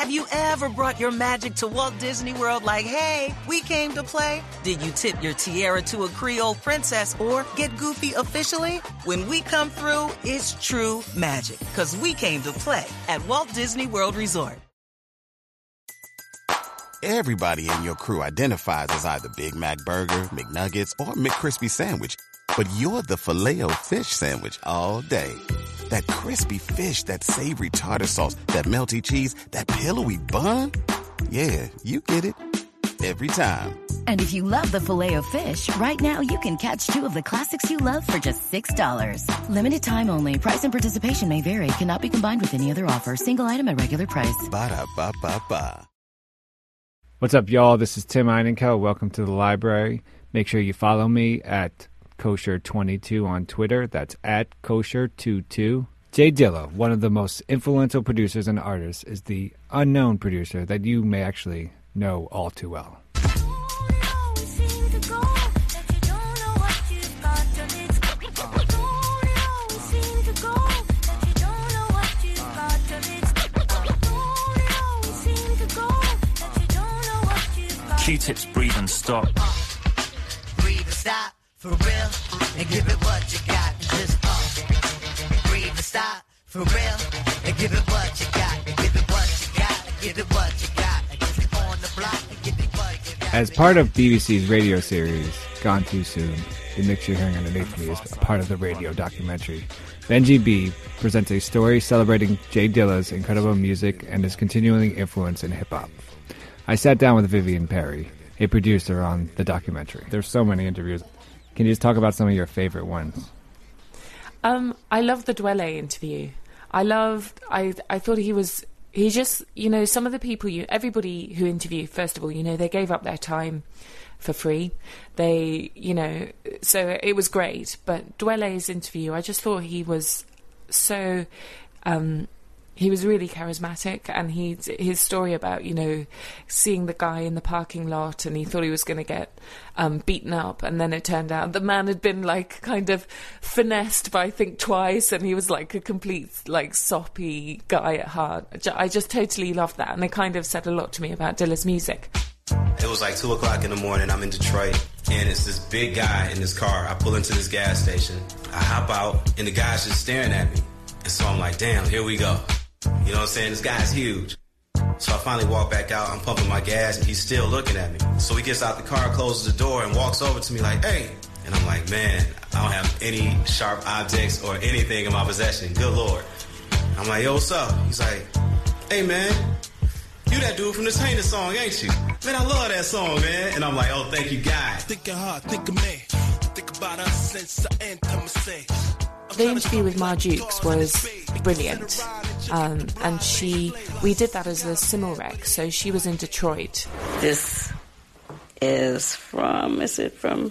Have you ever brought your magic to Walt Disney World like, hey, we came to play? Did you tip your tiara to a Creole princess or get goofy officially? When we come through, it's true magic because we came to play at Walt Disney World Resort. Everybody in your crew identifies as either Big Mac Burger, McNuggets, or McCrispy Sandwich, but you're the filet fish Sandwich all day. That crispy fish, that savory tartar sauce, that melty cheese, that pillowy bun. Yeah, you get it. Every time. And if you love the filet of fish, right now you can catch two of the classics you love for just $6. Limited time only. Price and participation may vary. Cannot be combined with any other offer. Single item at regular price. Ba da ba ba ba. What's up, y'all? This is Tim Einenkel. Welcome to the library. Make sure you follow me at kosher22 on Twitter. That's at kosher22. Jay Dilla, one of the most influential producers and artists, is the unknown producer that you may actually know all too well. Q-Tip's breathe and stop. Breathe and stop for real and give it what you got. Just uh, breathe and stop for real and give it what you got. And give it what you got. And give it what you got. And just keep on the block and give it what you got. As part of BBC's radio series, Gone Too Soon, the mix you're hearing underneath me is a part of the radio documentary. Benji B presents a story celebrating Jay Dilla's incredible music and his continuing influence in hip hop. I sat down with Vivian Perry, a producer on the documentary. There's so many interviews. Can you just talk about some of your favorite ones? Um, I love the Dwele interview. I loved. I I thought he was. He just, you know, some of the people you, everybody who interview, first of all, you know, they gave up their time for free. They, you know, so it was great. But Dwele's interview, I just thought he was so. Um, he was really charismatic, and he his story about you know seeing the guy in the parking lot, and he thought he was going to get um, beaten up, and then it turned out the man had been like kind of finessed by think twice, and he was like a complete like soppy guy at heart. I just totally loved that, and it kind of said a lot to me about Dilla's music. It was like two o'clock in the morning. I'm in Detroit, and it's this big guy in this car. I pull into this gas station. I hop out, and the guy's just staring at me. And so I'm like, damn, here we go. You know what I'm saying? This guy's huge. So I finally walk back out. I'm pumping my gas, and he's still looking at me. So he gets out the car, closes the door, and walks over to me like, hey. And I'm like, man, I don't have any sharp objects or anything in my possession. Good lord. I'm like, yo, what's up? He's like, hey, man, you that dude from the Tainted song, ain't you? Man, I love that song, man. And I'm like, oh, thank you, guy. Think of hard, think of me. Think about us since the say. The interview with Ma Dukes was brilliant, um, and she we did that as a Simulrec. So she was in Detroit. This is from, is it from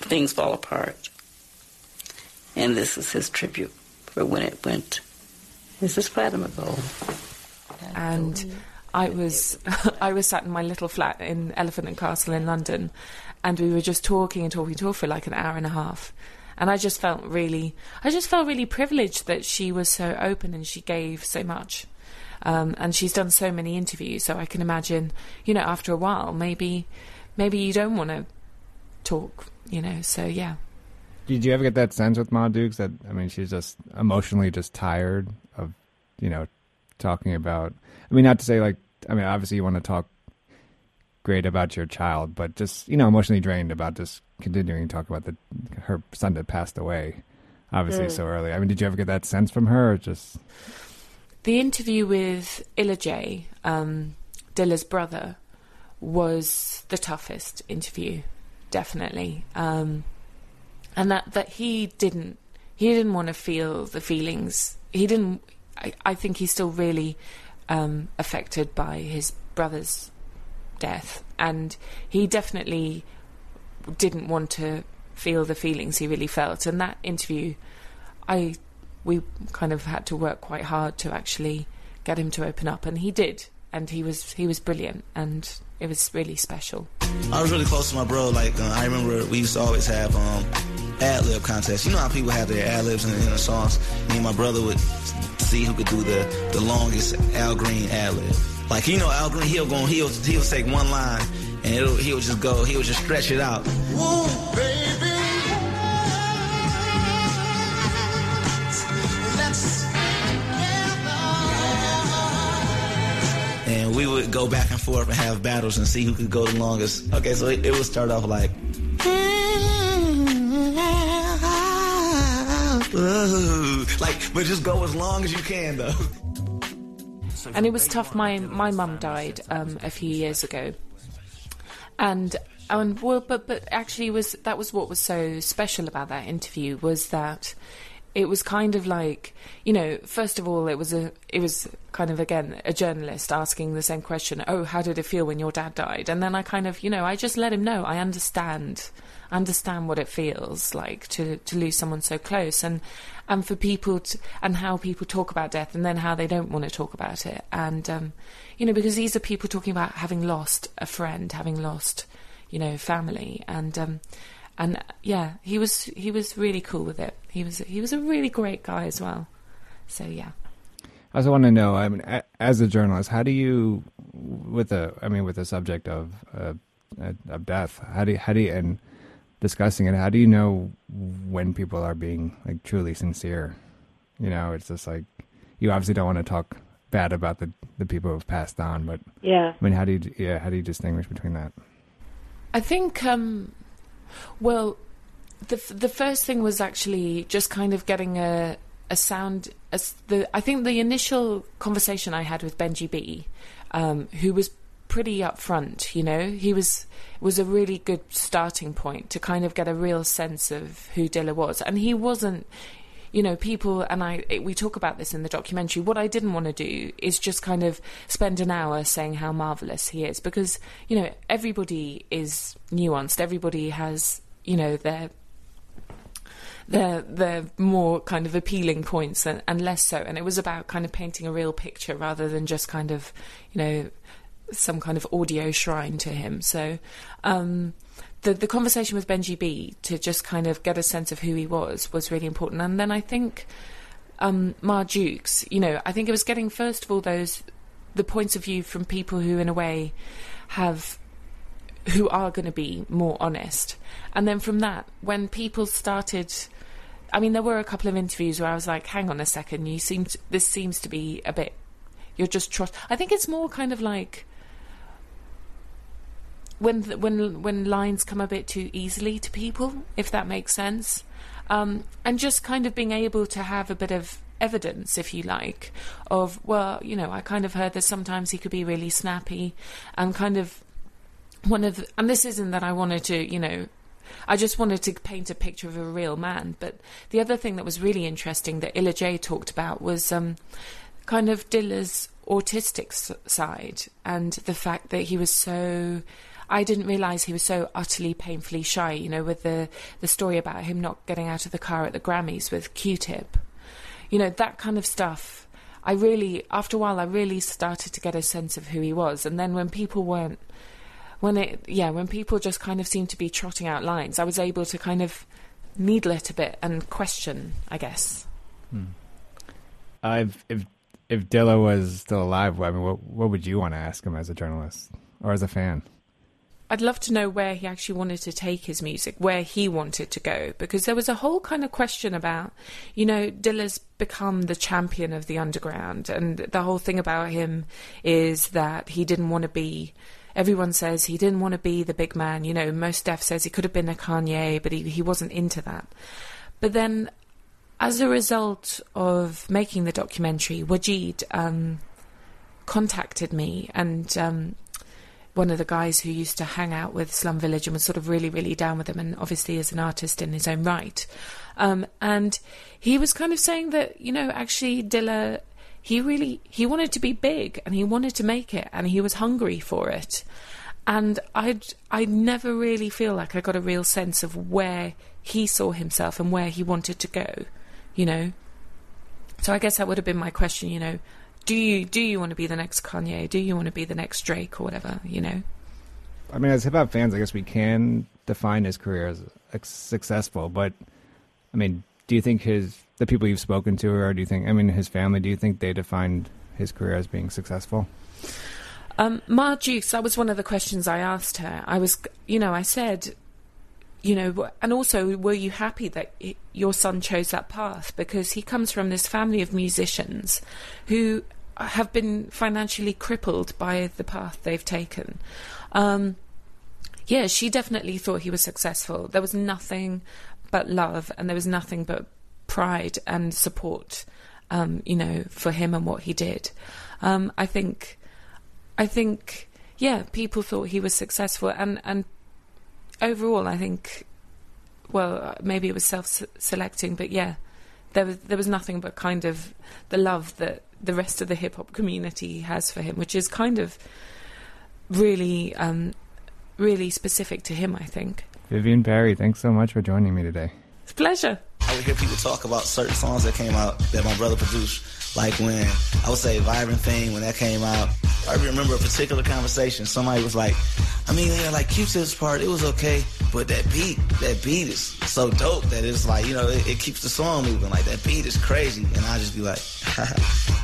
Things Fall Apart? And this is his tribute for when it went. This is Platinum Gold. and I was I was sat in my little flat in Elephant and Castle in London, and we were just talking and talking, and talking for like an hour and a half, and I just felt really I just felt really privileged that she was so open and she gave so much, um, and she's done so many interviews, so I can imagine you know after a while maybe maybe you don't want to talk, you know, so yeah. Did you ever get that sense with Ma Dukes that I mean she's just emotionally just tired of you know talking about I mean not to say like I mean obviously you want to talk great about your child but just you know emotionally drained about just continuing to talk about the her son that passed away obviously Mm. so early. I mean did you ever get that sense from her or just The interview with Illa J, um, Dilla's brother, was the toughest interview, definitely. Um, and that, that he didn't he didn't want to feel the feelings. He didn't. I, I think he's still really um, affected by his brother's death, and he definitely didn't want to feel the feelings he really felt. And that interview, I we kind of had to work quite hard to actually get him to open up, and he did, and he was he was brilliant, and it was really special. I was really close to my bro. Like uh, I remember, we used to always have um, ad lib contests. You know how people have their ad libs in, in the songs. Me and my brother would see who could do the, the longest Al Green ad lib. Like you know, Al Green he'll go he'll he'll take one line and it'll, he'll just go he'll just stretch it out. Whoa, baby. And we would go back and forth and have battles and see who could go the longest. Okay, so it, it would start off like. Like, but just go as long as you can, though. And it was tough. My my mum died um, a few years ago, and and well, but but actually was that was what was so special about that interview was that it was kind of like you know first of all it was a it was kind of again a journalist asking the same question oh how did it feel when your dad died? And then i kind of you know i just let him know. I understand understand what it feels like to to lose someone so close. And and for people to, and how people talk about death and then how they don't want to talk about it. And um you know because these are people talking about having lost a friend having lost you know family. And um and yeah he was he was really cool with it. He was he was a really great guy as well. So yeah. I also want to know. I mean, as a journalist, how do you, with a I mean, with the subject of uh, of death, how do you, how do you, and discussing it, how do you know when people are being like truly sincere? You know, it's just like you obviously don't want to talk bad about the the people who've passed on, but Yeah. I mean, how do you, yeah, how do you distinguish between that? I think, um, well, the the first thing was actually just kind of getting a a sound. As the I think the initial conversation I had with Benji B, um, who was pretty upfront. You know, he was was a really good starting point to kind of get a real sense of who Dilla was, and he wasn't. You know, people and I. We talk about this in the documentary. What I didn't want to do is just kind of spend an hour saying how marvelous he is, because you know everybody is nuanced. Everybody has you know their their their more kind of appealing points and, and less so. And it was about kind of painting a real picture rather than just kind of you know some kind of audio shrine to him. So um, the the conversation with Benji B to just kind of get a sense of who he was was really important. And then I think um, you know, I think it was getting first of all those the points of view from people who, in a way, have who are going to be more honest. And then from that, when people started, I mean, there were a couple of interviews where I was like, "Hang on a second, you seem to, this seems to be a bit." You're just trust. I think it's more kind of like when th- when when lines come a bit too easily to people, if that makes sense, um, and just kind of being able to have a bit of evidence, if you like, of well, you know, I kind of heard that sometimes he could be really snappy, and kind of one of the, and this isn't that I wanted to, you know. I just wanted to paint a picture of a real man. But the other thing that was really interesting that Illa J talked about was um, kind of Dilla's autistic side and the fact that he was so. I didn't realise he was so utterly painfully shy. You know, with the the story about him not getting out of the car at the Grammys with Q-Tip. You know that kind of stuff. I really, after a while, I really started to get a sense of who he was. And then when people weren't, when it, yeah, when people just kind of seemed to be trotting out lines, I was able to kind of needle it a bit and question, I guess. Uh, if if if Dilla was still alive, I mean, what what would you want to ask him as a journalist or as a fan? I'd love to know where he actually wanted to take his music, where he wanted to go, because there was a whole kind of question about, you know, Dilla's become the champion of the underground, and the whole thing about him is that he didn't want to be. Everyone says he didn't want to be the big man. You know, Mos Def says he could have been a Kanye, but he he wasn't into that. But then, as a result of making the documentary, Waajeed um, contacted me and. Um, one of the guys who used to hang out with Slum Village and was sort of really, really down with them, and obviously is an artist in his own right. Um, and he was kind of saying that, you know, actually Dilla, he really he wanted to be big and he wanted to make it and he was hungry for it. And I'd I never really feel like I got a real sense of where he saw himself and where he wanted to go, you know. So I guess that would have been my question, you know, do you do you want to be the next Kanye? Do you want to be the next Drake or whatever? You know. I mean, as hip hop fans, I guess we can define his career as successful, but I mean, do you think his the people you've spoken to, or do you think I mean his family? Do you think they defined his career as being successful? Um, Ma Dukes, that was one of the questions I asked her. I was, you know, I said, you know, and also, were you happy that your son chose that path? Because he comes from this family of musicians who have been financially crippled by the path they've taken. Um, yeah, she definitely thought he was successful. There was nothing but love, and there was nothing but pride and support, um, you know, for him and what he did. Um, I think, I think, yeah, people thought he was successful, and and overall, I think, well, maybe it was self-selecting, but yeah, there was there was nothing but kind of the love that the rest of the hip hop community has for him, which is kind of really, um, really specific to him, I think. Vivian Barry, thanks so much for joining me today. It's a pleasure. I would hear people talk about certain songs that came out that my brother produced. Like when I would say Vivrant Thing when that came out. I remember a particular conversation. Somebody was like, I mean, yeah, like Q-Tip's part, it was okay, but that beat, that beat is so dope that it's like, you know, it, it keeps the song moving. Like that beat is crazy, and I just be like,